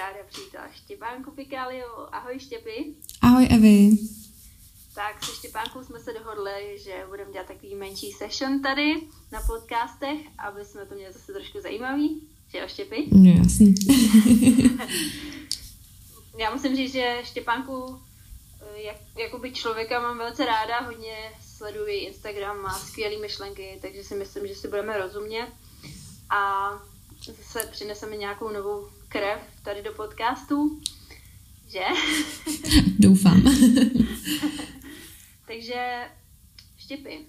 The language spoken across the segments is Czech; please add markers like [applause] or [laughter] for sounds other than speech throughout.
ráda přivítala Štěpánku Pikáliu. Ahoj Štěpy. Ahoj Evi. Tak se Štěpánkou jsme se dohodli, že budeme dělat takový menší session tady na podcastech, aby jsme to měli zase trošku zajímavý. Že jo, Štěpy? No jasný. [laughs] Já musím říct, že Štěpánku eh, jak, jakoby člověka mám velice ráda, hodně sleduji Instagram, má skvělé myšlenky, takže si myslím, že si budeme rozumět a zase přineseme nějakou novou krev tady do podcastu, že? [laughs] Doufám. [laughs] Takže štěpy.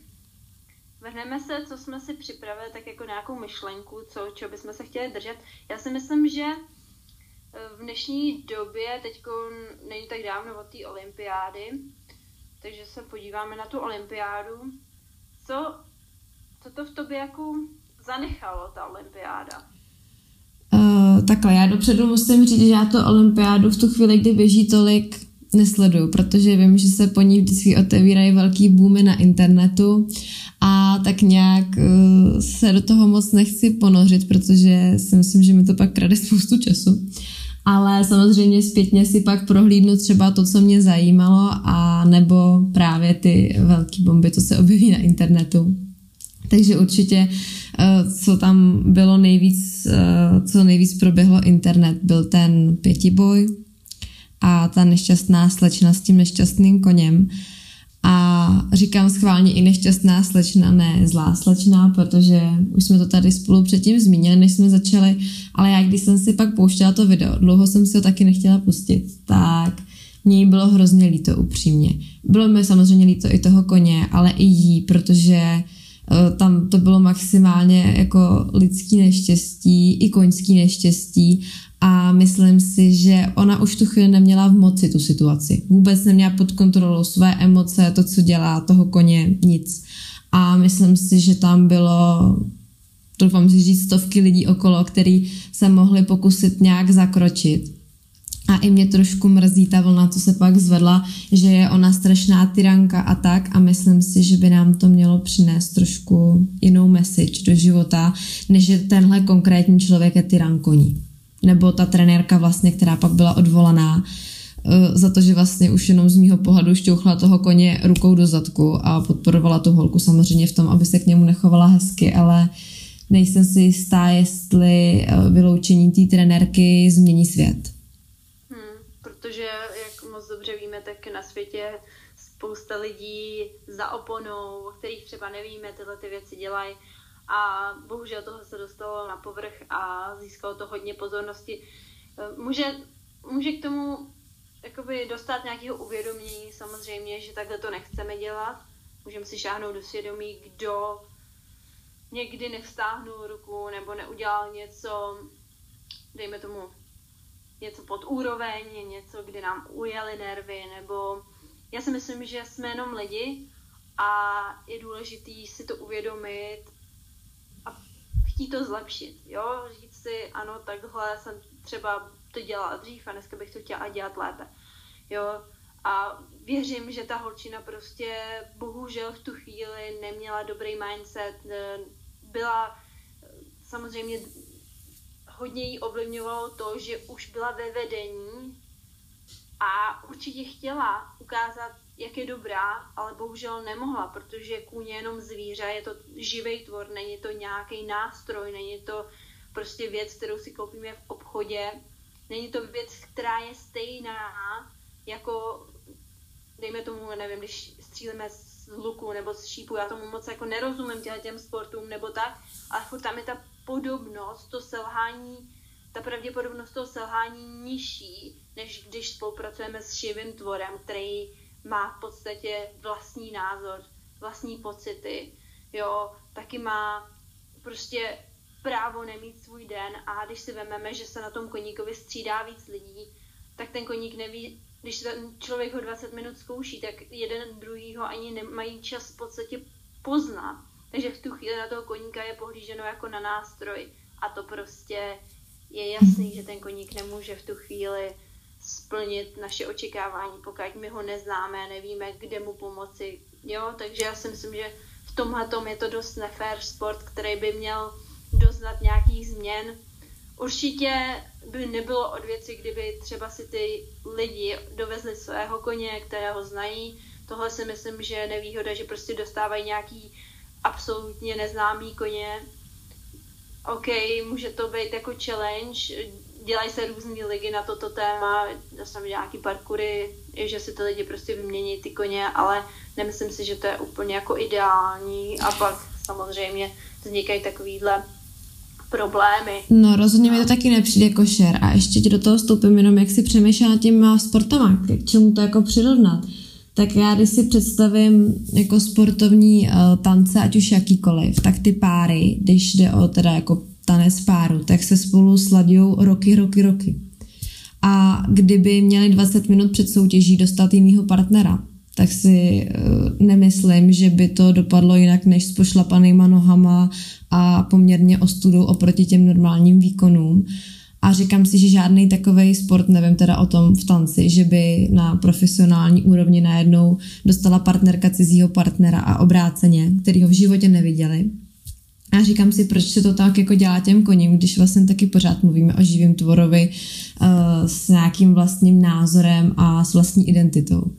Vrhneme se, co jsme si připravili, tak jako nějakou myšlenku, co, čeho bychom se chtěli držet. Já si myslím, že eh, v dnešní době, teď není tak dávno od té olympiády, takže se podíváme na tu olympiádu. Co, co to v tobě jako zanechalo, ta olympiáda? Uh, takhle, já dopředu musím říct, že já to olympiádu v tu chvíli, kdy běží tolik, nesleduju, protože vím, že se po ní vždycky otevírají velký boomy na internetu a tak nějak uh, se do toho moc nechci ponořit, protože si myslím, že mi to pak krade spoustu času. Ale samozřejmě zpětně si pak prohlídnu třeba to, co mě zajímalo a nebo právě ty velké bomby, co se objeví na internetu. Takže určitě, co tam bylo nejvíc, uh, co nejvíc proběhlo internet, byl ten pětiboj, a ta nešťastná slečna s tím nešťastným koněm. A říkám schválně i nešťastná slečna, ne zlá slečna, protože už jsme to tady spolu předtím zmínili, než jsme začali, ale já když jsem si pak pouštěla to video, dlouho jsem si ho taky nechtěla pustit, tak mě bylo hrozně líto upřímně. Bylo mi samozřejmě líto i toho koně, ale i jí, protože eh, tam to bylo maximálně jako lidský neštěstí i koňský neštěstí a myslím si, že ona už tu chvíli neměla v moci tu situaci. Vůbec neměla pod kontrolou své emoce, to, co dělá toho koně, nic. A myslím si, že tam bylo doufám si říct, stovky lidí okolo, který se mohli pokusit nějak zakročit. A i mě trošku mrzí ta vlna, co se pak zvedla, že je ona strašná tyranka a tak a myslím si, že by nám to mělo přinést trošku jinou message do života, než že tenhle konkrétní člověk je tyrankoní nebo ta trenérka vlastně, která pak byla odvolaná eh, za to, že vlastně už jenom z mýho pohledu šťouchla toho koně rukou do zadku a podporovala tu holku samozřejmě v tom, aby se k němu nechovala hezky, ale nejsem si jistá, jestli eh, vyloučení té trenérky změní svět. Protože, jak moc dobře víme, tak na světě spousta lidí za oponou, o kterých třeba nevíme, tyhle ty věci dělají a bohužel toho se dostalo na povrch a získalo to hodně pozornosti. Může, může k tomu jakoby dostat nějakého uvědomění samozřejmě, že takhle to nechceme dělat. Můžeme si šáhnout do svědomí, kdo někdy nevstáhnul ruku nebo neudělal něco, dejme tomu, něco pod úroveň, něco, kdy nám ujeli nervy, nebo já si myslím, že jsme jenom lidi a je důležitý si to uvědomit chtít to zlepšit, jo, říct si, ano, takhle jsem třeba to dělala dřív a dneska bych to chtěla dělat lépe, jo, a věřím, že ta holčina prostě bohužel v tu chvíli neměla dobrý mindset, byla samozřejmě hodně jí ovlivňovalo to, že už byla ve vedení a určitě chtěla ukázat jak je dobrá, ale bohužel nemohla, protože kůň je jenom zvíře, je to živý tvor, není to nějaký nástroj, není to prostě věc, kterou si koupíme v obchodě, není to věc, která je stejná jako, dejme tomu, nevím, když střílíme z luku nebo z šípu, já tomu moc jako nerozumím těm, sportům nebo tak, ale furt tam je ta podobnost, to selhání, ta pravděpodobnost toho selhání nižší, než když spolupracujeme s živým tvorem, který má v podstatě vlastní názor, vlastní pocity, jo, taky má prostě právo nemít svůj den a když si vezmeme, že se na tom koníkovi střídá víc lidí, tak ten koník neví, když ten člověk ho 20 minut zkouší, tak jeden druhý ho ani nemají čas v podstatě poznat. Takže v tu chvíli na toho koníka je pohlíženo jako na nástroj a to prostě je jasný, že ten koník nemůže v tu chvíli splnit naše očekávání, pokud my ho neznáme, nevíme, kde mu pomoci. Jo, takže já si myslím, že v tomhle tom je to dost nefér sport, který by měl doznat nějakých změn určitě by nebylo od věci, kdyby třeba si ty lidi dovezli svého koně, kterého znají. Tohle si myslím, že je nevýhoda, že prostě dostávají nějaký absolutně neznámý koně. OK, může to být jako challenge, dělají se různé ligy na toto téma, jsem nějaký parkury, že si ty lidi prostě vymění ty koně, ale nemyslím si, že to je úplně jako ideální a pak samozřejmě vznikají takovýhle problémy. No rozhodně mi to taky nepřijde jako šer a ještě ti do toho vstoupím jenom, jak si přemýšlela těma sportama, k čemu to jako přirovnat. Tak já, když si představím jako sportovní uh, tance, ať už jakýkoliv, tak ty páry, když jde o teda jako tanec páru, tak se spolu sladějí roky, roky, roky. A kdyby měli 20 minut před soutěží dostat jinýho partnera, tak si uh, nemyslím, že by to dopadlo jinak než s pošlapanýma nohama a poměrně ostudou oproti těm normálním výkonům. A říkám si, že žádný takový sport, nevím teda o tom v tanci, že by na profesionální úrovni najednou dostala partnerka cizího partnera a obráceně, který ho v životě neviděli. A říkám si, proč se to tak jako dělá těm koním, když vlastně taky pořád mluvíme o živém tvorovi uh, s nějakým vlastním názorem a s vlastní identitou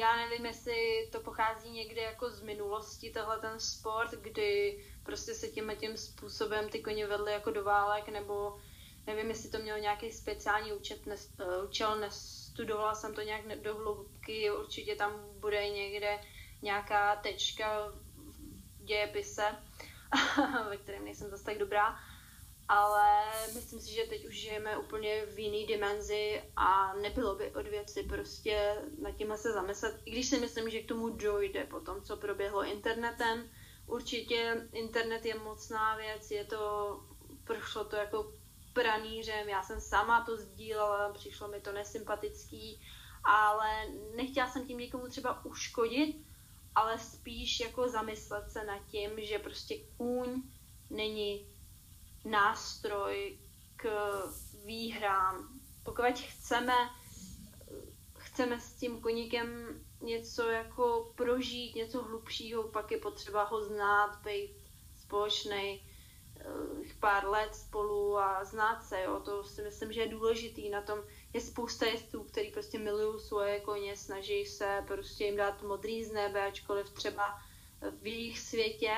já nevím, jestli to pochází někde jako z minulosti, tohle ten sport, kdy prostě se tím tím způsobem ty koně vedly jako do válek, nebo nevím, jestli to mělo nějaký speciální účet, nes, uh, účel, nestudovala jsem to nějak do hloubky, určitě tam bude někde nějaká tečka v dějepise, [laughs] ve kterém nejsem zase tak dobrá, ale myslím si, že teď už žijeme úplně v jiný dimenzi a nebylo by od věci prostě nad tímhle se zamyslet. I když si myslím, že k tomu dojde po tom, co proběhlo internetem. Určitě internet je mocná věc, je to, prošlo to jako pranířem, já jsem sama to sdílela, přišlo mi to nesympatický, ale nechtěla jsem tím někomu třeba uškodit, ale spíš jako zamyslet se nad tím, že prostě kůň není nástroj k výhrám. Pokud chceme, chceme s tím koníkem něco jako prožít, něco hlubšího, pak je potřeba ho znát, být společný eh, pár let spolu a znát se, jo. to si myslím, že je důležitý na tom. Je spousta jezdců, který prostě milují svoje koně, snaží se prostě jim dát modrý z nebe, ačkoliv třeba v jejich světě,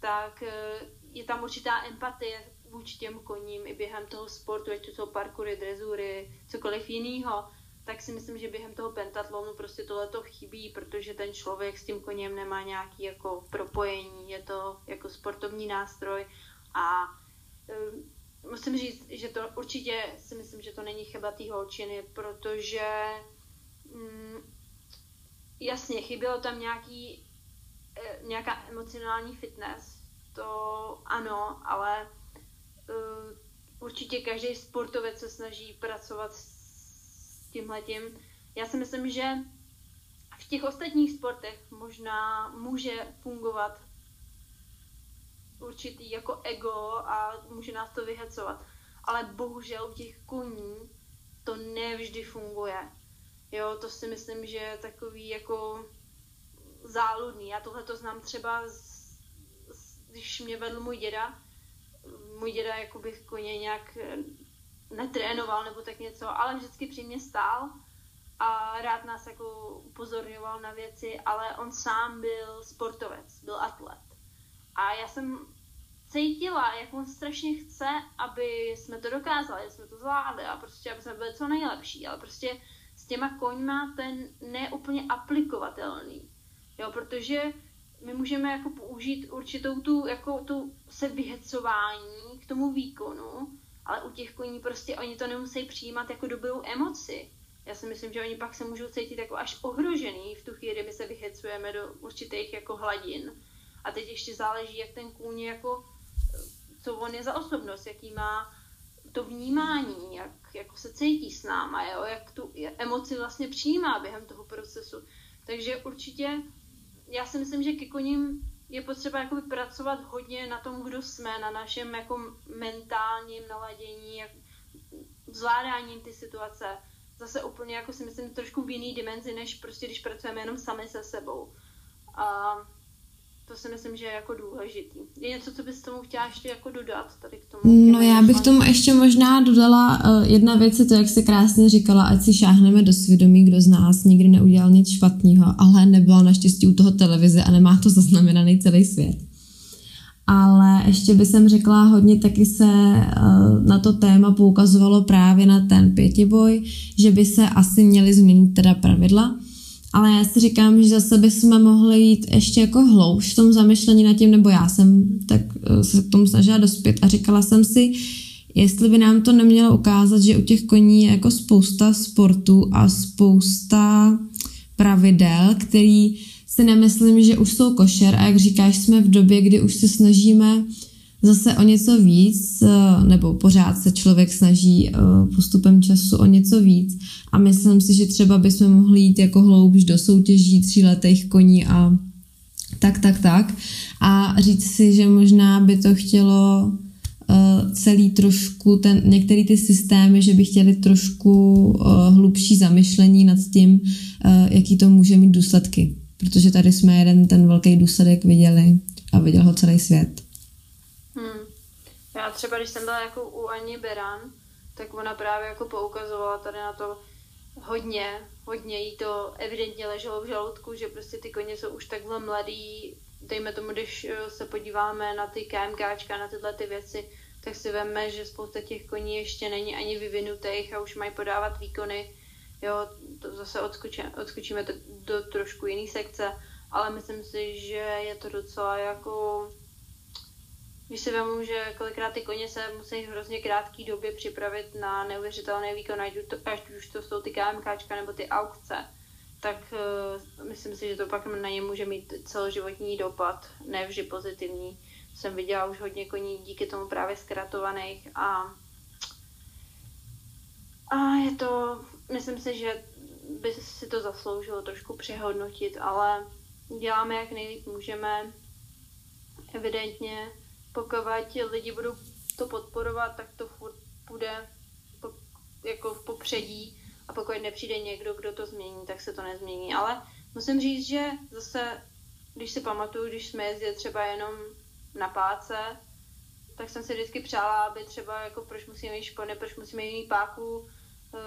tak eh, je tam určitá empatie vůči těm koním i během toho sportu, ať to jsou parkury, drezury, cokoliv jiného, tak si myslím, že během toho pentatlonu prostě tohleto chybí, protože ten člověk s tím koněm nemá nějaký jako propojení, je to jako sportovní nástroj a musím říct, že to určitě si myslím, že to není chyba té holčiny, protože um, jasně, chybělo tam nějaký, eh, nějaká emocionální fitness, to ano, ale uh, určitě každý sportovec se snaží pracovat s tímhletím. Já si myslím, že v těch ostatních sportech možná může fungovat určitý jako ego a může nás to vyhecovat. Ale bohužel u těch koní to nevždy funguje. Jo, to si myslím, že je takový jako záludný. Já tohle to znám třeba, z, z, když mě vedl můj děda, můj děda jakoby koně nějak netrénoval nebo tak něco, ale vždycky při mě stál a rád nás jako upozorňoval na věci, ale on sám byl sportovec, byl atlet. A já jsem cítila, jak on strašně chce, aby jsme to dokázali, jsme to zvládli a prostě, aby jsme byli co nejlepší, ale prostě s těma koňma ten neúplně aplikovatelný. Jo, protože my můžeme jako použít určitou tu, jako tu se vyhecování k tomu výkonu, ale u těch koní prostě oni to nemusí přijímat jako dobrou emoci. Já si myslím, že oni pak se můžou cítit jako až ohrožený v tu chvíli, kdy my se vyhecujeme do určitých jako hladin. A teď ještě záleží, jak ten kůň jako, co on je za osobnost, jaký má to vnímání, jak jako se cítí s náma, jo? jak tu emoci vlastně přijímá během toho procesu. Takže určitě já si myslím, že ke koním je potřeba jakoby pracovat hodně na tom, kdo jsme, na našem jako mentálním naladění, jak, zvládáním ty situace. Zase úplně jako si myslím trošku v jiný dimenzi, než prostě když pracujeme jenom sami se sebou. A to si myslím, že je jako důležitý. Je něco, co bys tomu chtěla ještě jako dodat tady k tomu? No já bych tomu ještě možná dodala uh, jedna věc, je to, jak se krásně říkala, ať si šáhneme do svědomí, kdo z nás nikdy neudělal nic špatného, ale nebyla naštěstí u toho televize a nemá to zaznamenaný celý svět. Ale ještě by jsem řekla, hodně taky se uh, na to téma poukazovalo právě na ten pětiboj, že by se asi měly změnit teda pravidla, ale já si říkám, že zase bychom mohli jít ještě jako hlouš v tom zamyšlení nad tím, nebo já jsem tak eh, se k tomu snažila dospět a říkala jsem si, jestli by nám to nemělo ukázat, že u těch koní je jako spousta sportů a spousta pravidel, který si nemyslím, že už jsou košer. A jak říkáš, jsme v době, kdy už se snažíme zase o něco víc, eh, nebo pořád se člověk snaží eh, postupem času o něco víc a myslím si, že třeba bychom mohli jít jako hloubš do soutěží tříletých koní a tak, tak, tak a říct si, že možná by to chtělo uh, celý trošku, ten, některé ty systémy, že by chtěli trošku hlubší zamyšlení nad tím, jaký to může mít důsledky. Protože tady jsme jeden ten velký důsledek viděli a viděl ho celý svět. Já třeba, když jsem byla jako u Ani Beran, tak ona právě jako poukazovala tady na to hodně, hodně jí to evidentně leželo v žaludku, že prostě ty koně jsou už takhle mladý, dejme tomu, když eh, se podíváme na ty KMKčka, na tyhle ty věci, tak si veme, že spousta těch koní ještě není ani vyvinutých a už mají podávat výkony. Jo, to zase odskočíme, odskočíme do, trošku jiný sekce, ale myslím si, že je to docela jako když si vemu, že kolikrát ty koně se musí v hrozně krátké době připravit na neuvěřitelný výkon, ať, to, ať už to jsou ty KMKčka nebo ty aukce, tak uh, myslím si, že to pak na ně může mít celoživotní dopad, ne vždy pozitivní. Jsem viděla už hodně koní díky tomu právě zkratovaných a a je to, myslím si, že by si to zasloužilo trošku přehodnotit, ale děláme jak nejlíp můžeme. Evidentně pokud lidi budou to podporovat, tak to furt bude jako v popředí a pokud nepřijde někdo, kdo to změní, tak se to nezmění. Ale musím říct, že zase, když si pamatuju, když jsme jezdili třeba jenom na páce, tak jsem si vždycky přála, aby třeba jako proč musíme mít špony, proč musíme mít páku, eh,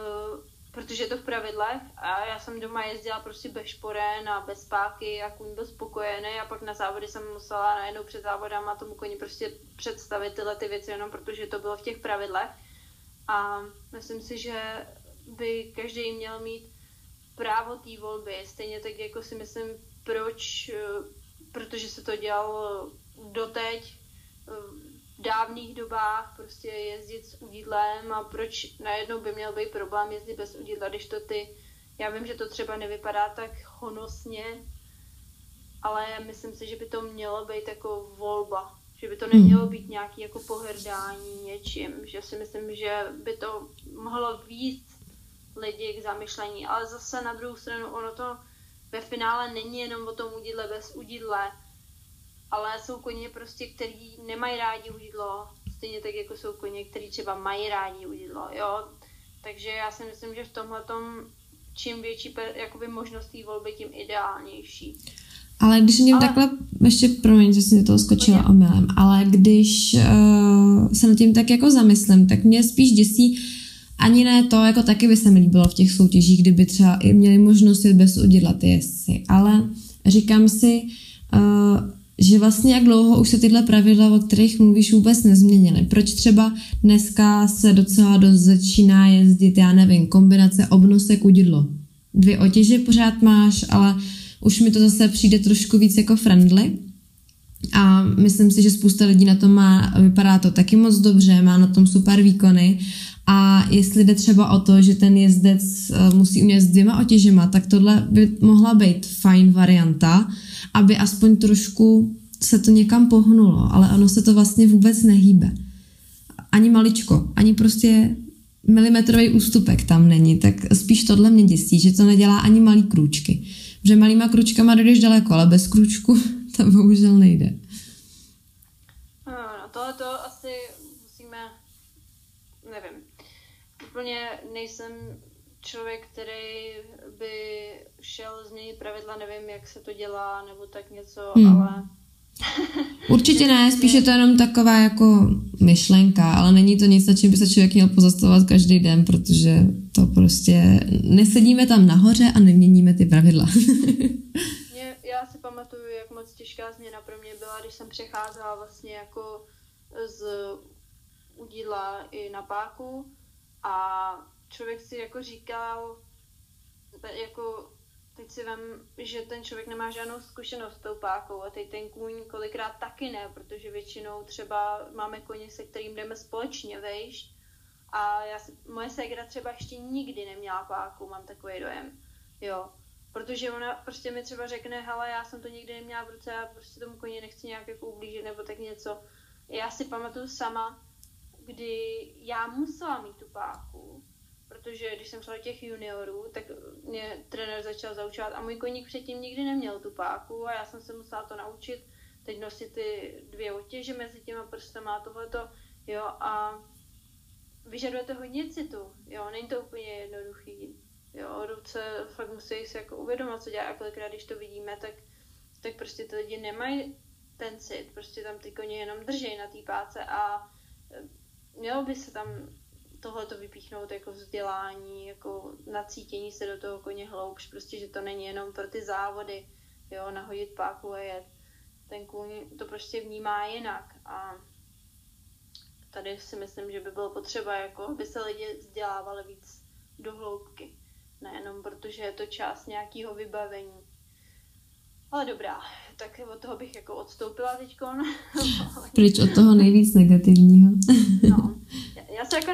protože je to v pravidlech a já jsem doma jezdila prostě bez šporen a bez páky a kůň byl spokojený a pak na závody jsem musela najednou před závodama tomu koni prostě představit tyhle ty věci jenom protože to bylo v těch pravidlech. A myslím si, že by každý měl mít právo té volby, stejně tak jako si myslím, proč, eh, protože se to dělalo doteď, dávných dobách prostě jezdit s udidlem a proč najednou by měl být problém jezdit bez udidla, když to ty, já vím, že to třeba nevypadá tak honosně, ale myslím si, že by to mělo být jako volba, že by to nemělo hmm. být nějaký jako pohrdání něčím, že si myslím, že by to mohlo víc lidi k zamyšlení, ale zase na druhou stranu ono to ve finále není jenom o tom udidle bez udidle, ale jsou koně prostě, který nemají rádi udidlo, stejně tak jako jsou koně, který třeba mají rádi udidlo, jo. Takže já si myslím, že v tomhle čím větší jakoby možnost té volby, tím ideálnější. Ale když mě ale... takhle, ještě promiň, že jsem toho skočila omylem, ale když uh, se nad tím tak jako zamyslím, tak mě spíš děsí ani ne to, jako taky by se mi líbilo v těch soutěžích, kdyby třeba i měli možnost jít bez udidla ty jezdci, ale říkám si, uh, že vlastně jak dlouho už se tyhle pravidla, o kterých mluvíš, vůbec nezměnily. Proč třeba dneska se docela dost začíná jezdit, já nevím, kombinace obnosek udidlo. Dvě otěže pořád máš, ale už mi to zase přijde trošku víc jako friendly. A myslím si, že spousta lidí na tom má, vypadá to taky moc dobře, má na tom super výkony a jestli jde třeba o to, že ten jezdec eh, musí umět s dvěma otěžema, tak tohle by mohla být fajn varianta, aby aspoň trošku se to někam pohnulo, ale ono se to vlastně vůbec nehýbe. Ani maličko, ani prostě milimetrový ústupek tam není, tak spíš tohle mě děsí, že to nedělá ani malý krůčky. Že malýma kručkama jdeš daleko, ale bez krůčku [laughs] to bohužel nejde. No, no, tohle to asi musíme, nevím, úplně nejsem člověk, který by šel změnit pravidla, nevím, jak se to dělá, nebo tak něco, hmm. ale [laughs] Určitě ne, spíš je to jenom taková jako myšlenka, ale není to nic, na čím by se člověk měl pozastavovat každý den, protože to prostě nesedíme tam nahoře a neměníme ty pravidla. [laughs] mě, já si pamatuju, jak moc těžká změna pro mě byla, když jsem přecházela vlastně jako z udídla i na páku a člověk si jako říkal, jako teď si vem, že ten člověk nemá žádnou zkušenost s tou pákou a teď ten kůň kolikrát taky ne, protože většinou třeba máme koně, se kterým jdeme společně, vejš. A já si, moje ségra třeba ještě nikdy neměla páku, mám takový dojem. Jo. Protože ona prostě mi třeba řekne, hele, já jsem to nikdy neměla v ruce, já prostě tomu koni nechci nějak jako ublížit nebo tak něco. Já si pamatuju sama, kdy já musela mít tu páku, protože když jsem šla do těch juniorů, tak mě trenér začal zaučovat a můj koník předtím nikdy neměl tu páku a já jsem se musela to naučit, teď nosit ty dvě otěže mezi těma prstama a tohleto, jo, a vyžaduje to hodně citu, jo, není to úplně jednoduchý, jo, ruce fakt musí si jako uvědomit, co dělá a kolikrát, když to vidíme, tak, tak prostě ty lidi nemají ten cit, prostě tam ty koně jenom drží na té páce a mělo by se tam tohle to vypíchnout jako vzdělání, jako nacítění se do toho koně hloubš, prostě, že to není jenom pro ty závody, jo, nahodit páku a jet. Ten kůň to prostě vnímá jinak a tady si myslím, že by bylo potřeba, jako, aby se lidi vzdělávali víc do hloubky. Nejenom protože je to část nějakého vybavení. Ale dobrá, tak od toho bych jako odstoupila teďkon. Pryč od toho nejvíc negativního. no,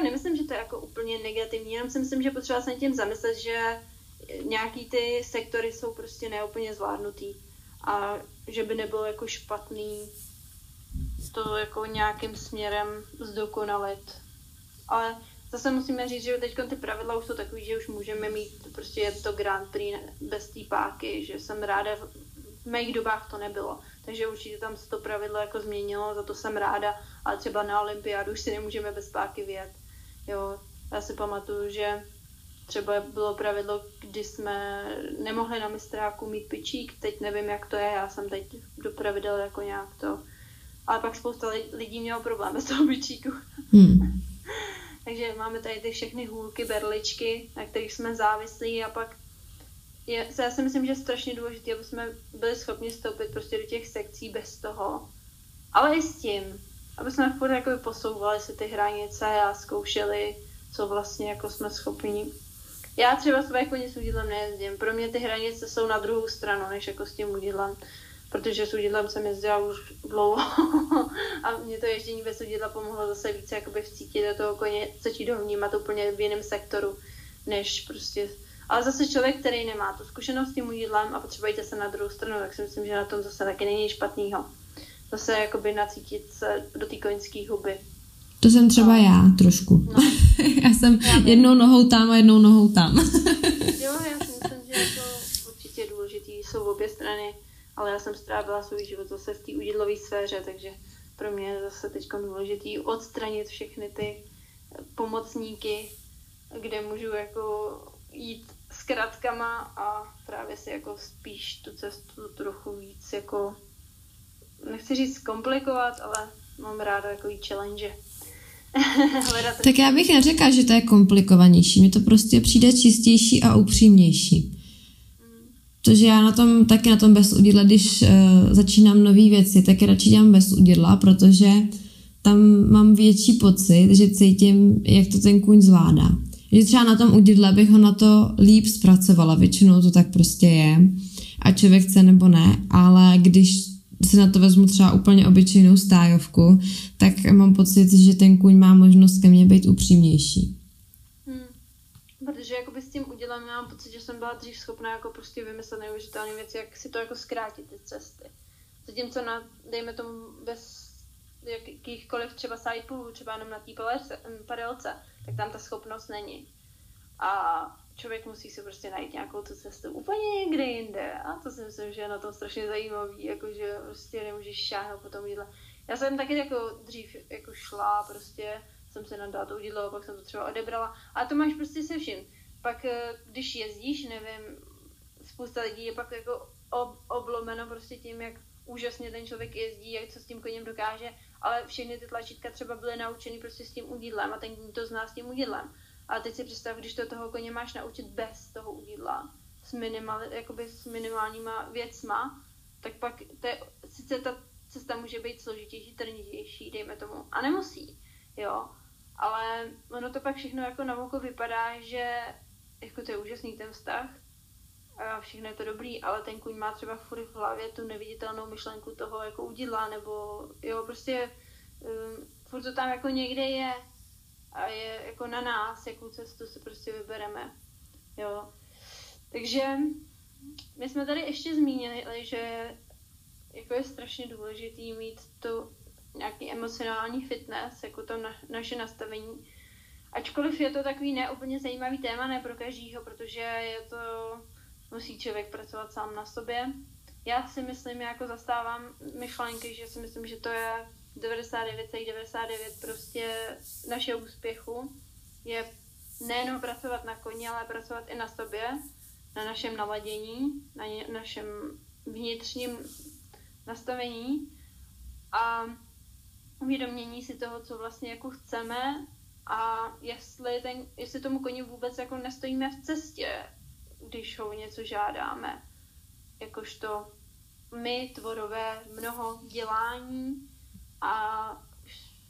nemyslím, že to je jako úplně negativní, jenom si myslím, že potřeba se tím zamyslet, že nějaký ty sektory jsou prostě neúplně zvládnutý a že by nebylo jako špatný to jako nějakým směrem zdokonalit. Ale zase musíme říct, že teď ty pravidla už jsou takový, že už můžeme mít prostě je to Grand Prix bez té páky, že jsem ráda, v mých dobách to nebylo. Takže určitě tam se to pravidlo jako změnilo, za to jsem ráda, ale třeba na olympiádu už si nemůžeme bez páky vyjet. Jo, já si pamatuju, že třeba bylo pravidlo, kdy jsme nemohli na mistráku mít pičík, teď nevím, jak to je, já jsem teď do pravidel jako nějak to, ale pak spousta lidí mělo problém bez toho pičíku. Hmm. [laughs] Takže máme tady ty všechny hůlky, berličky, na kterých jsme závislí a pak je, já si myslím, že je strašně důležité, aby jsme byli schopni stoupit prostě do těch sekcí bez toho, ale i s tím, aby jsme furt jako posouvali si ty hranice a zkoušeli, co vlastně jako jsme schopni. Já třeba své koně s udidlem nejezdím. Pro mě ty hranice jsou na druhou stranu, než jako s tím udidlem. Protože s udidlem jsem jezdila už dlouho [laughs] a mě to ježdění bez udidla pomohlo zase více jakoby vcítit do toho koně, začít ho vnímat úplně v jiném sektoru, než prostě ale zase člověk, který nemá tu zkušenost s tím udídlem a potřebujete se na druhou stranu, tak si myslím, že na tom zase taky není špatného. Zase jakoby nacítit se do té koňské huby. To jsem třeba no. já trošku. No. [laughs] já jsem já jednou nohou tam a jednou nohou tam. [laughs] jo, já si myslím, že jako určitě důležitý jsou obě strany, ale já jsem strávila svůj život zase v té udidlové sféře, takže pro mě je zase teď důležitý odstranit všechny ty pomocníky, kde můžu jako jít zkratkama a právě si jako spíš tu cestu trochu víc jako, nechci říct komplikovat, ale mám ráda takový challenge. [laughs] tak já bych neřekla, že to je komplikovanější. Mně to prostě přijde čistější a upřímnější. Protože já na tom, taky na tom bez udidla, když uh, začínám nové věci, tak radši dělám bez udidla, protože tam mám větší pocit, že cítím, jak to ten kůň zvládá že třeba na tom udidle bych ho na to líp zpracovala, většinou to tak prostě je, a člověk chce nebo ne, ale když si na to vezmu třeba úplně obyčejnou stájovku, tak mám pocit, že ten kůň má možnost ke mně být upřímnější. Hmm. Protože jakoby s tím udělám, mám pocit, že jsem byla dřív schopná jako prostě vymyslet neuvěřitelné věci, jak si to jako zkrátit ty cesty. Zatímco na, dejme tomu, bez jakýchkoliv třeba sidepoolů, třeba jenom na té padelce, tak tam ta schopnost není. A člověk musí si prostě najít nějakou tu cestu úplně někde jinde. A to si myslím, že je na tom strašně zajímavý, jakože prostě nemůžeš šáhnout po tom jídle. Já jsem taky jako dřív jako šla, prostě jsem se nadala to udělala, pak jsem to třeba odebrala. A to máš prostě se vším. Pak eh, když jezdíš, nevím, spousta lidí je pak jako ob, oblomeno prostě tím, jak úžasně ten člověk jezdí, jak co s tím koněm dokáže, ale všechny ty tlačítka třeba byly naučeny prostě s tím udídlem a ten to zná s tím udídlem. A teď si představ, když to toho koně máš naučit bez toho udídla, s, minimal, jakoby s minimálníma věcma, tak pak to je, sice ta cesta může být složitější, trnitější, dejme tomu, a nemusí, jo, ale ono to pak všechno jako na oko vypadá, že jako to je úžasný ten vztah, a všechno je to dobrý, ale ten kuň má třeba furt v hlavě tu neviditelnou myšlenku toho jako udidla, nebo jo, prostě um, furt to tam jako někde je a je jako na nás, jakou cestu si prostě vybereme, jo. Takže my jsme tady ještě zmínili, že jako je strašně důležitý mít tu nějaký emocionální fitness, jako to na, naše nastavení. Ačkoliv je to takový neúplně zajímavý téma, ne pro každýho, protože je to, musí člověk pracovat sám na sobě. Já si myslím, jako zastávám myšlenky, že si myslím, že to je 99,99 ,99 prostě našeho úspěchu. Je nejenom pracovat na koni, ale pracovat i na sobě, na našem naladění, na našem vnitřním nastavení a uvědomění si toho, co vlastně jako chceme a jestli, ten, jestli tomu koni vůbec jako nestojíme v cestě, když ho něco žádáme. Jakožto my, tvorové, mnoho dělání a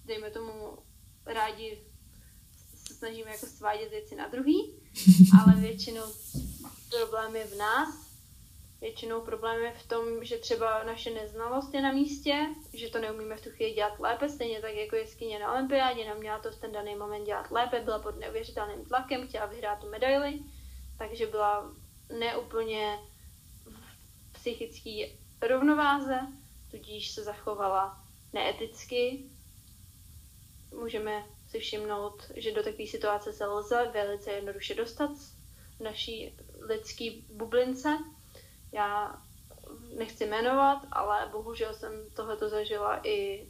dejme tomu rádi se snažíme jako svádět věci na druhý, [laughs] ale většinou problém je v nás. Většinou problém je v tom, že třeba naše neznalost je na místě, že to neumíme v tu chvíli dělat lépe, stejně tak jako jeskyně na olympiádě, nám měla to v ten daný moment dělat lépe, byla pod neuvěřitelným tlakem, chtěla vyhrát tu medaili, takže byla neúplně v psychické rovnováze, tudíž se zachovala neeticky. Můžeme si všimnout, že do takové situace se lze velice jednoduše dostat v naší lidské bublince, já nechci jmenovat, ale bohužel jsem tohleto zažila i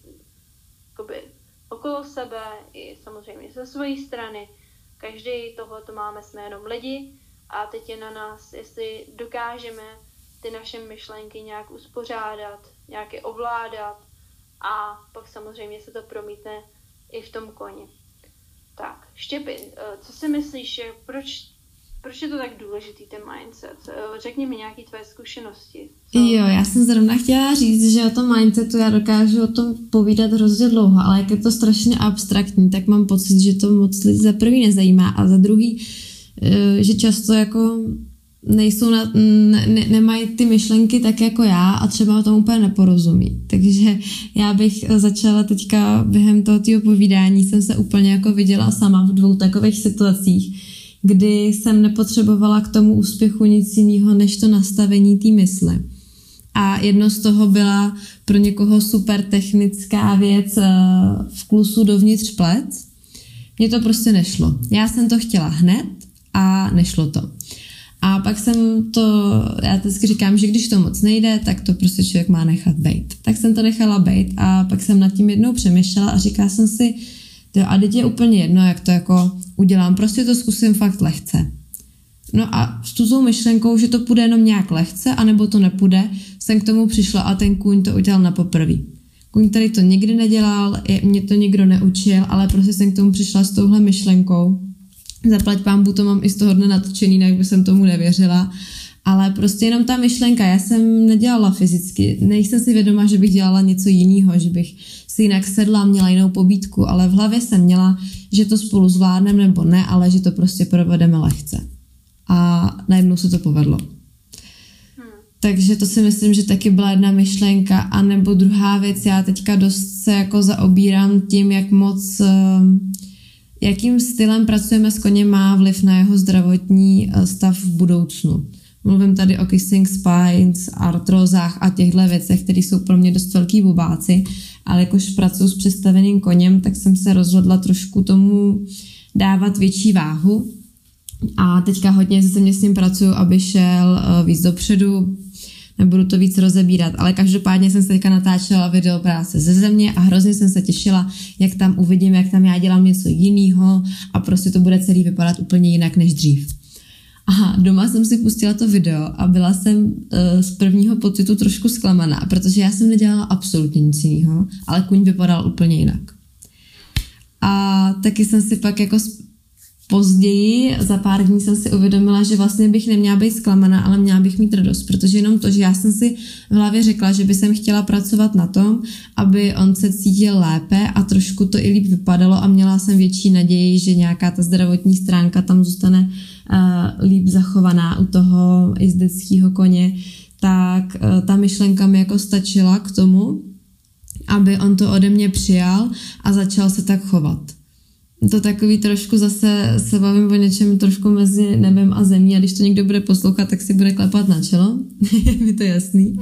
jakoby, okolo sebe, i samozřejmě ze své strany. Každý tohleto máme, jsme jenom lidi a teď je na nás, jestli dokážeme ty naše myšlenky nějak uspořádat, nějak je ovládat a pak samozřejmě se to promítne i v tom koni. Tak, Štěpy, eh, co si myslíš, proč proč je to tak důležitý, ten mindset? Eh, řekni mi nějaké tvé zkušenosti. Co? Jo, já jsem zrovna chtěla říct, že o tom mindsetu já dokážu o tom povídat hrozně dlouho, ale jak je to strašně abstraktní, tak mám pocit, že to moc lidí za prvý nezajímá a za druhý, eh, že často jako nejsou na, ne, ne, nemají ty myšlenky tak jako já a třeba tomu úplně neporozumí. Takže já bych začala teďka během toho povídání, jsem se úplně jako viděla sama v dvou takových situacích, kdy jsem nepotřebovala k tomu úspěchu nic jiného, než to nastavení té mysle. A jedno z toho byla pro někoho super technická věc eh, v klusu dovnitř plec. Mně to prostě nešlo. Já jsem to chtěla hned a nešlo to. A pak jsem to, já vždycky říkám, že když to moc nejde, tak to prostě člověk má nechat být. Tak jsem to nechala být a pak jsem nad tím jednou přemýšlela a říkala jsem si, jo, a teď je úplně jedno, jak to jako udělám, prostě to zkusím fakt lehce. No a s tu myšlenkou, že to půjde jenom nějak lehce, anebo to nepůjde, jsem k tomu přišla a ten kůň to udělal na poprví. Kůň tady to nikdy nedělal, mě to nikdo neučil, ale prostě jsem k tomu přišla s touhle myšlenkou. Zaplať pámbu, to mám i z toho dne natočený, jak by jsem tomu nevěřila. Ale prostě jenom ta myšlenka, já jsem nedělala fyzicky, nejsem si vědoma, že bych dělala něco jiného, že bych si jinak sedla, měla jinou pobídku, ale v hlavě jsem měla, že to spolu zvládneme nebo ne, ale že to prostě provedeme lehce. A najednou se to povedlo. Takže to si myslím, že taky byla jedna myšlenka. A nebo druhá věc, já teďka dost se jako zaobírám tím, jak moc, ehm, jakým stylem pracujeme s koněm má vliv na jeho zdravotní eh, stav v budoucnu. Mluvím tady o kissing spines, artrozách a těchto věcech, které jsou pro mě dost velký bubáci, ale jakož pracuji s představeným koněm, tak jsem se rozhodla trošku tomu dávat větší váhu. A teďka hodně se mě s ním pracuju, aby šel uh, víc dopředu, nebudu to víc rozebírat, ale každopádně jsem se teďka natáčela video práce ze země a hrozně jsem se těšila, jak tam uvidím, jak tam já dělám něco jiného a prostě to bude celý vypadat úplně jinak než dřív. A doma jsem si pustila to video a byla jsem uh, z prvního pocitu trošku zklamaná, protože já jsem nedělala absolutně nic jiného, ale kuň vypadal úplně jinak. A taky jsem si pak jako později, za pár dní jsem si uvědomila, že vlastně bych neměla být zklamaná, ale měla bych mít radost, protože jenom to, že já jsem si v hlavě řekla, že by jsem chtěla pracovat na tom, aby on se cítil lépe a trošku to i líp vypadalo a měla jsem větší naději, že nějaká ta zdravotní stránka tam zůstane uh, líp zachovaná u toho jezdeckého koně, tak uh, ta myšlenka mi jako stačila k tomu, aby on to ode mě přijal a začal se tak chovat to takový trošku zase se bavím o něčem trošku mezi nebem a zemí a když to někdo bude poslouchat, tak si bude klepat na čelo, [laughs] je mi to jasný.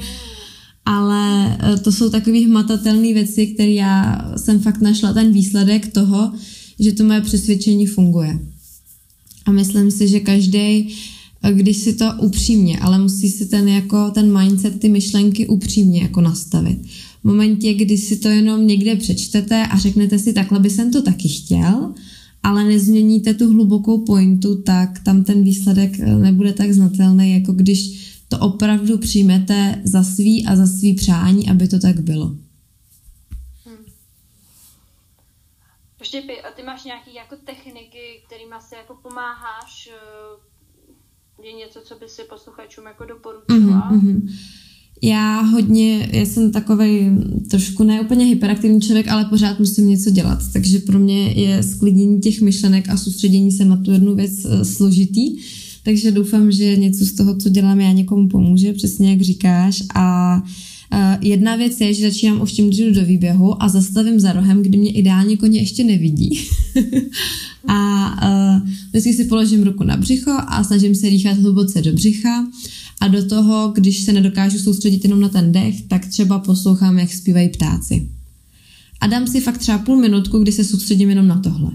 Ale eh, to jsou takové hmatatelné věci, které já jsem fakt našla ten výsledek toho, že to moje přesvědčení funguje. A myslím si, že každý, eh, když si to upřímně, ale musí si ten jako ten mindset, ty myšlenky upřímně jako nastavit v momentě, kdy si to jenom někde přečtete a řeknete si, takhle by jsem to taky chtěl, ale nezměníte tu hlubokou pointu, tak tam ten výsledek eh, nebude tak znatelný, jako když to opravdu přijmete za svý a za svý přání, aby to tak bylo. Hmm. Štěpy, a ty máš nějaké jako techniky, kterými si jako pomáháš? Eh, je něco, co by si posluchačům jako doporučila? Mm-hmm. Já hodně, já jsem takový trošku neúplně hyperaktivní člověk, ale pořád musím něco dělat. Takže pro mě je sklidnění těch myšlenek a soustředění se na tu jednu věc eh, složitý. Takže doufám, že něco z toho, co dělám já, někomu pomůže, přesně jak říkáš. A Uh, jedna věc je, že začínám už tím do výběhu a zastavím za rohem, kdy mě ideálně koně ještě nevidí. [laughs] a uh, vždycky si položím ruku na břicho a snažím se dýchat hluboce do břicha a do toho, když se nedokážu soustředit jenom na ten dech, tak třeba poslouchám, jak zpívají ptáci. A dám si fakt třeba půl minutku, kdy se soustředím jenom na tohle.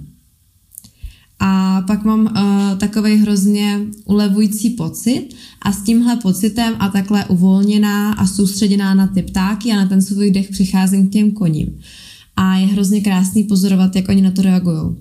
A pak mám uh, takový hrozně ulevující pocit a s tímhle pocitem a takhle uvolněná a soustředěná na ty ptáky a na ten svůj dech přicházím k těm koním. A je hrozně krásný pozorovat, jak oni na to reagují.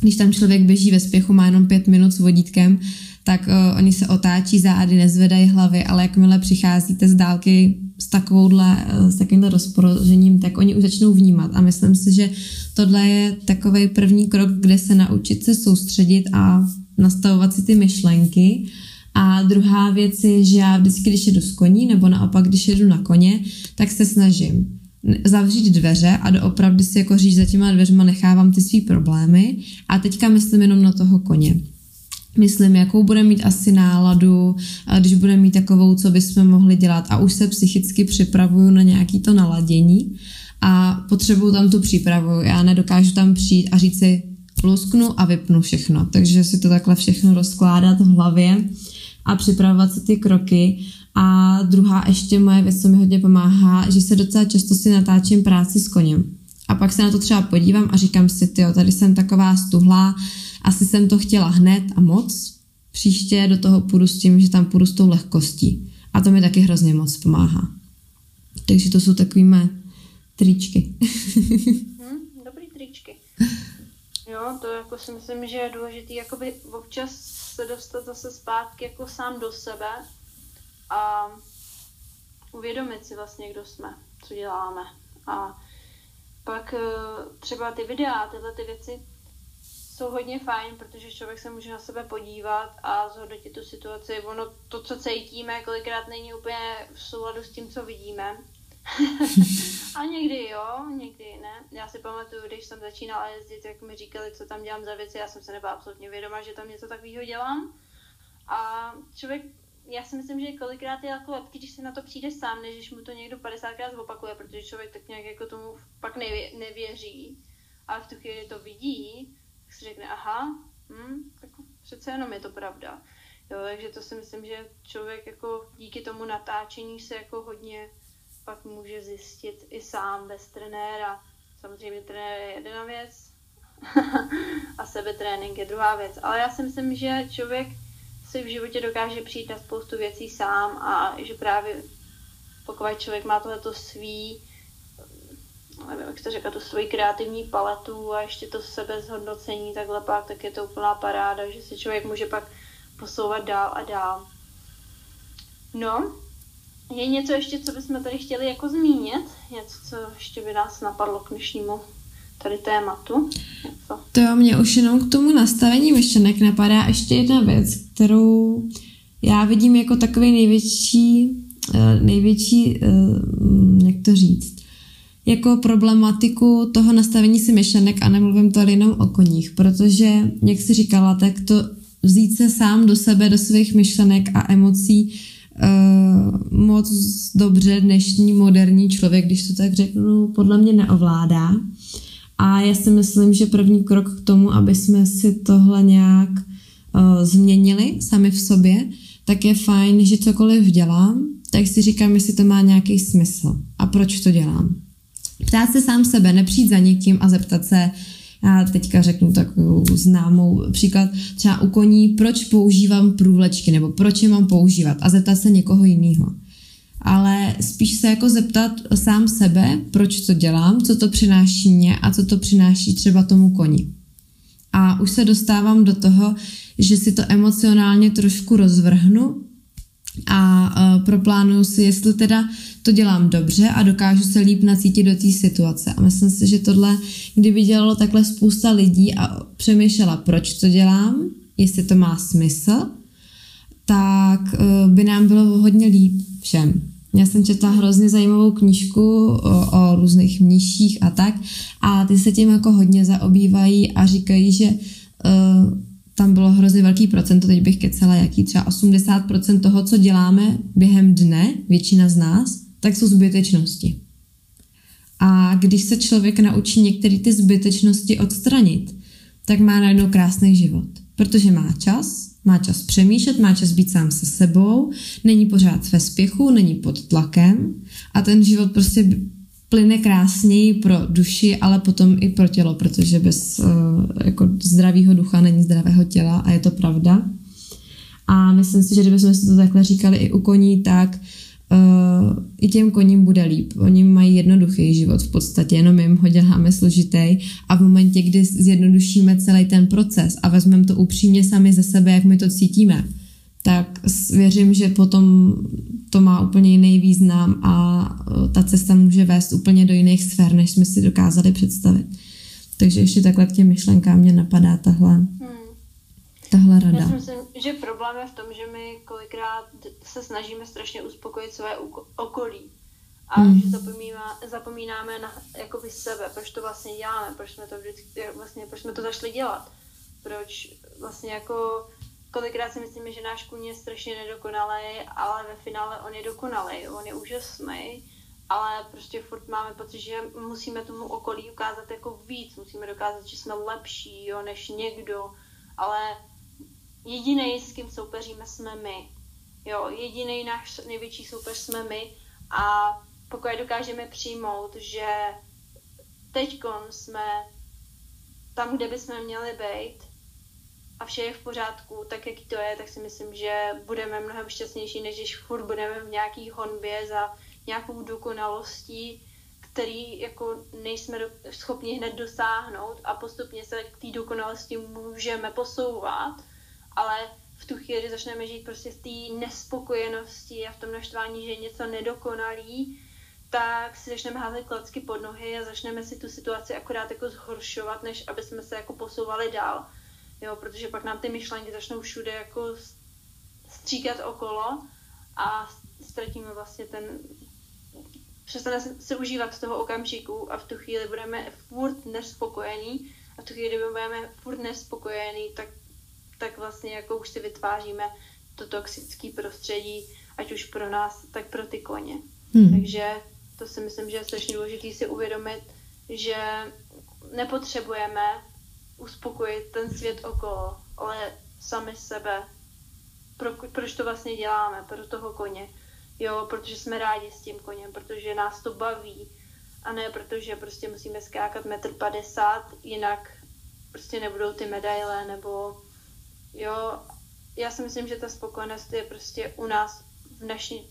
Když tam člověk běží ve spěchu, má jenom pět minut s vodítkem, tak uh, oni se otáčí zády, nezvedají hlavy, ale jakmile přicházíte z dálky s takovouhle, uh, s takovýmhle rozporožením, tak oni už začnou vnímat. A myslím si, že tohle je takový první krok, kde se naučit se soustředit a nastavovat si ty myšlenky. A druhá věc je, že já vždycky, když jedu s koní, nebo naopak, když jedu na koně, tak se snažím zavřít dveře a doopravdy si jako říct za těma dveřma nechávám ty svý problémy. A teďka myslím jenom na toho koně myslím, jakou bude mít asi náladu, když bude mít takovou, co bychom mohli dělat a už se psychicky připravuju na nějaký to naladění a potřebuju tam tu přípravu. Já nedokážu tam přijít a říct si lusknu a vypnu všechno. Takže si to takhle všechno rozkládat v hlavě a připravovat si ty kroky. A druhá ještě moje věc, co mi hodně pomáhá, že se docela často si natáčím práci s koněm. A pak se na to třeba podívám a říkám si, ty, tady jsem taková stuhlá, asi jsem to chtěla hned a moc, příště do toho půjdu s tím, že tam půjdu s tou lehkostí. A to mi taky hrozně moc pomáhá. Takže to jsou takové mé tričky. [laughs] hmm, dobrý tričky. Jo, to jako si myslím, že je důležité jakoby občas se dostat zase zpátky jako sám do sebe a uvědomit si vlastně, kdo jsme, co děláme. A pak eh, třeba ty videa, tyhle ty věci, jsou hodně fajn, protože člověk se může na sebe podívat a zhodnotit tu situaci. Ono, to, co cítíme, kolikrát není úplně v souladu s tím, co vidíme. [laughs] a někdy jo, někdy ne. Já si pamatuju, když jsem začínala jezdit, jak mi říkali, co tam dělám za věci, já jsem se nebyla absolutně vědoma, že tam něco takového dělám. A člověk, já si myslím, že kolikrát je jako lepší, když se na to přijde sám, než když mu to někdo 50krát opakuje, protože člověk tak nějak jako tomu pak nevě, nevěří. A v tu chvíli to vidí, si řekne, aha, hm, tak přece jenom je to pravda. Jo, takže to si myslím, že člověk jako díky tomu natáčení se jako hodně pak může zjistit i sám bez trenéra. Samozřejmě trenér je jedna věc [laughs] a sebetrénink je druhá věc. Ale já si myslím, že člověk si v životě dokáže přijít na spoustu věcí sám a že právě pokud člověk má tohleto svý nevím, jak to říká, tu svoji kreativní paletu a ještě to sebezhodnocení takhle pak, tak je to úplná paráda, že si člověk může pak posouvat dál a dál. No, je něco ještě, co bychom tady chtěli jako zmínit? Něco, co ještě by nás napadlo k dnešnímu tady tématu? Něco? To mě už jenom k tomu nastavení myšlenek napadá ještě jedna věc, kterou já vidím jako takový největší, eh, největší, eh, jak to říct, jako problematiku toho nastavení si myšlenek a nemluvím to jenom o koních, protože, jak jsi říkala, tak to vzít se sám do sebe, do svých myšlenek a emocí uh, moc dobře dnešní moderní člověk, když to tak řeknu, podle mě neovládá. A já si myslím, že první krok k tomu, aby jsme si tohle nějak uh, změnili sami v sobě, tak je fajn, že cokoliv dělám, tak si říkám, jestli to má nějaký smysl a proč to dělám. Ptát se sám sebe, nepřijít za někým a zeptat se, já teďka řeknu takovou známou příklad, třeba u koní, proč používám průvlečky nebo proč je mám používat a zeptat se někoho jiného. Ale spíš se jako zeptat sám sebe, proč to dělám, co to přináší mě a co to přináší třeba tomu koni. A už se dostávám do toho, že si to emocionálně trošku rozvrhnu a uh, proplánuju si, jestli teda to dělám dobře a dokážu se líp nacítit do té situace. A myslím si, že tohle, kdyby dělalo takhle spousta lidí a přemýšlela, proč to dělám, jestli to má smysl, tak uh, by nám bylo hodně líp všem. Já jsem četla hrozně zajímavou knížku o, o různých mniších a tak a ty se tím jako hodně zaobývají a říkají, že uh, tam bylo hrozně velký procento, teď bych kecela, jaký třeba 80% toho, co děláme během dne, většina z nás, tak jsou zbytečnosti. A když se člověk naučí některé ty zbytečnosti odstranit, tak má najednou krásný život. Protože má čas, má čas přemýšlet, má čas být sám se sebou, není pořád ve spěchu, není pod tlakem a ten život prostě plyne krásněji pro duši, ale potom i pro tělo, protože bez uh, jako zdravého ducha není zdravého těla a je to pravda. A myslím si, že kdybychom si to takhle říkali i u koní, tak uh, i těm koním bude líp. Oni mají jednoduchý život v podstatě, jenom jim ho děláme složitý a v momentě, kdy zjednodušíme celý ten proces a vezmeme to upřímně sami ze sebe, jak my to cítíme, tak věřím, že potom to má úplně jiný význam a e, ta cesta může vést úplně do jiných sfér, než jsme si dokázali představit. Takže ještě takhle k těm myšlenkám mě napadá tahle, hmm. tahle rada. Já si myslím, že problém je v tom, že my kolikrát se snažíme strašně uspokojit své okolí a hmm. že zapomínáme, zapomínáme na jakoby sebe, proč to vlastně děláme, proč jsme to vždycky, vlastně, proč jsme to zašli dělat, proč vlastně jako kolikrát si myslíme, že náš kůň je strašně nedokonalý, ale ve finále on je dokonalý, on je úžasný, ale prostě furt máme pocit, že musíme tomu okolí ukázat jako víc, musíme dokázat, že jsme lepší jo, než někdo, ale jediný, s kým soupeříme, jsme my. Jo, jediný náš největší soupeř jsme my a pokud dokážeme přijmout, že teď jsme tam, kde bychom měli být, a vše je v pořádku, tak jak to je, tak si myslím, že budeme mnohem šťastnější, než když furt budeme v nějaký honbě za nějakou dokonalostí, který jako nejsme schopni hned dosáhnout a postupně se k té dokonalosti můžeme posouvat, ale v tu chvíli začneme žít prostě v té nespokojenosti a v tom naštvání, že je něco nedokonalý, tak si začneme házet klacky pod nohy a začneme si tu situaci akorát jako zhoršovat, než aby jsme se jako posouvali dál jo, protože pak nám ty myšlenky začnou všude jako stříkat okolo a ztratíme vlastně ten, přestane se, užívat toho okamžiku a v tu chvíli budeme furt nespokojení a v tu chvíli, kdy budeme furt nespokojení, tak, tak vlastně jako už si vytváříme to toxické prostředí, ať už pro nás, tak pro ty koně. Hmm. Takže to si myslím, že je strašně důležité si uvědomit, že nepotřebujeme uspokojit ten svět okolo, ale sami sebe. Pro, proč to vlastně děláme? Pro toho koně. Jo, protože jsme rádi s tím koněm, protože nás to baví a ne protože prostě musíme skákat metr padesát, jinak prostě nebudou ty medaile, nebo jo, já si myslím, že ta spokojenost je prostě u nás v naší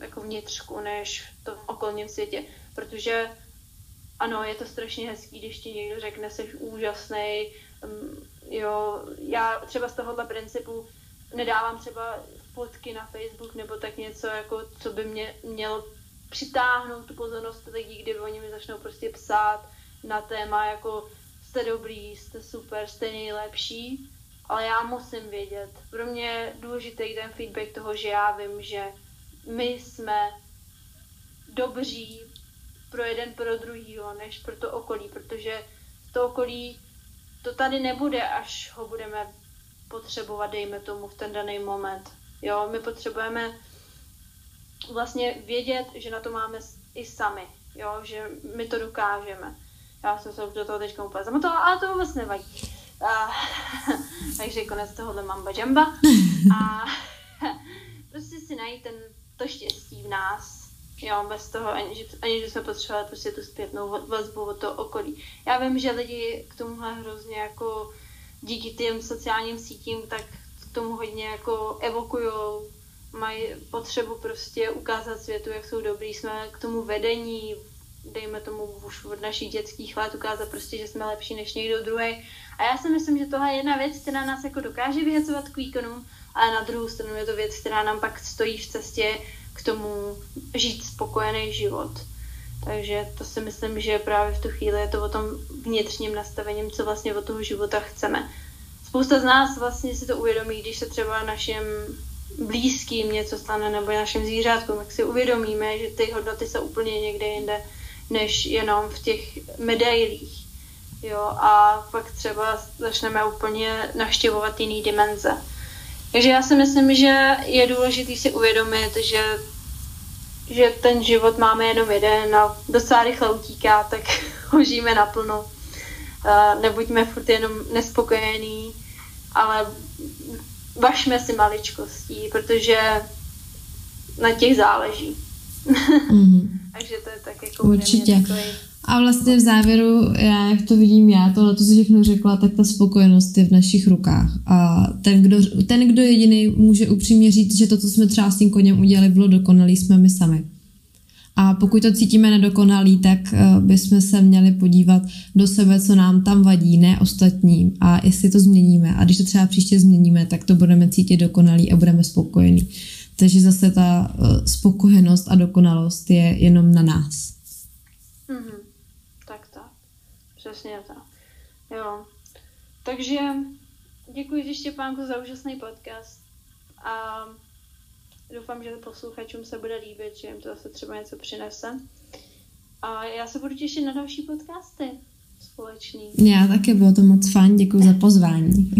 jako vnitřku, než v tom okolním světě, protože ano, je to strašně hezký, když ti někdo řekne, jsi úžasný, mm, Jo, já třeba z tohohle principu nedávám třeba fotky na Facebook nebo tak něco, jako, co by mě mělo přitáhnout tu pozornost lidí, kdy oni mi začnou prostě psát na téma jako jste dobrý, jste super, jste nejlepší, ale já musím vědět. Pro mě je důležitý ten feedback toho, že já vím, že my jsme dobří pro jeden, pro druhýho, než pro to okolí, protože to okolí to tady nebude, až ho budeme potřebovat, dejme tomu, v ten daný moment. Jo, my potřebujeme vlastně vědět, že na to máme i sami, jo, že my to dokážeme. Já jsem se do toho teď úplně zamotala, ale to vůbec nevadí. A, [laughs] takže konec tohohle mamba jamba. A [laughs] prostě si najít ten, to štěstí v nás, jo, bez toho, ani že, ani, že jsme potřebovali prostě tu zpětnou vazbu od toho okolí. Já vím, že lidi k tomuhle hrozně jako díky těm sociálním sítím, tak k tomu hodně jako evokujou, mají potřebu prostě ukázat světu, jak jsou dobrý, jsme k tomu vedení, dejme tomu už od našich dětských let ukázat prostě, že jsme lepší než někdo druhý. A já si myslím, že tohle je jedna věc, která nás jako dokáže vyhecovat k výkonům, ale na druhou stranu je to věc, která nám pak stojí v cestě k tomu žít spokojený život. Takže to si myslím, že právě v tu chvíli je to o tom vnitřním nastavením, co vlastně od toho života chceme. Spousta z nás vlastně si to uvědomí, když se třeba našim blízkým něco stane nebo našim zvířátkům, tak si uvědomíme, že ty hodnoty jsou úplně někde jinde, než jenom v těch medailích. Jo, a pak třeba začneme úplně navštěvovat jiný dimenze. Takže já si myslím, že je důležité si uvědomit, že, že ten život máme jenom jeden a docela rychle utíká, tak [laughs] ho žijeme naplno. Nebuďme furt jenom nespokojení, ale vašme si maličkostí, protože na těch záleží. Mm-hmm. [laughs] Takže to je tak jako Určitě. A vlastně v závěru, já jak to vidím já, tohle to si všechno řekla, tak ta spokojenost je v našich rukách. A ten, kdo, ten, kdo jediný může upřímně říct, že to, co jsme třeba s tím koněm udělali, bylo dokonalý, jsme my sami. A pokud to cítíme nedokonalý, tak uh, bychom se měli podívat do sebe, co nám tam vadí, ne ostatním a jestli to změníme. A když to třeba příště změníme, tak to budeme cítit dokonalý a budeme spokojení. Takže zase ta uh, spokojenost a dokonalost je jenom na nás. Mm-hmm. Tak tak. Přesně tak. Jo. Takže děkuji ti Štěpánku za úžasný podcast. A Doufám, že posluchačům se bude líbit, že jim to zase třeba něco přinese. A já se budu těšit na další podcasty společný. Já taky, bylo to moc fajn, děkuji za pozvání.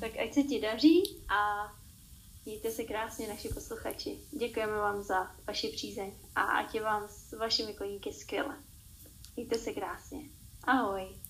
tak ať se ti daří a mějte se krásně naši posluchači. Děkujeme vám za vaši přízeň a ať je vám s vašimi koníky skvěle. Mějte se krásně. Ahoj.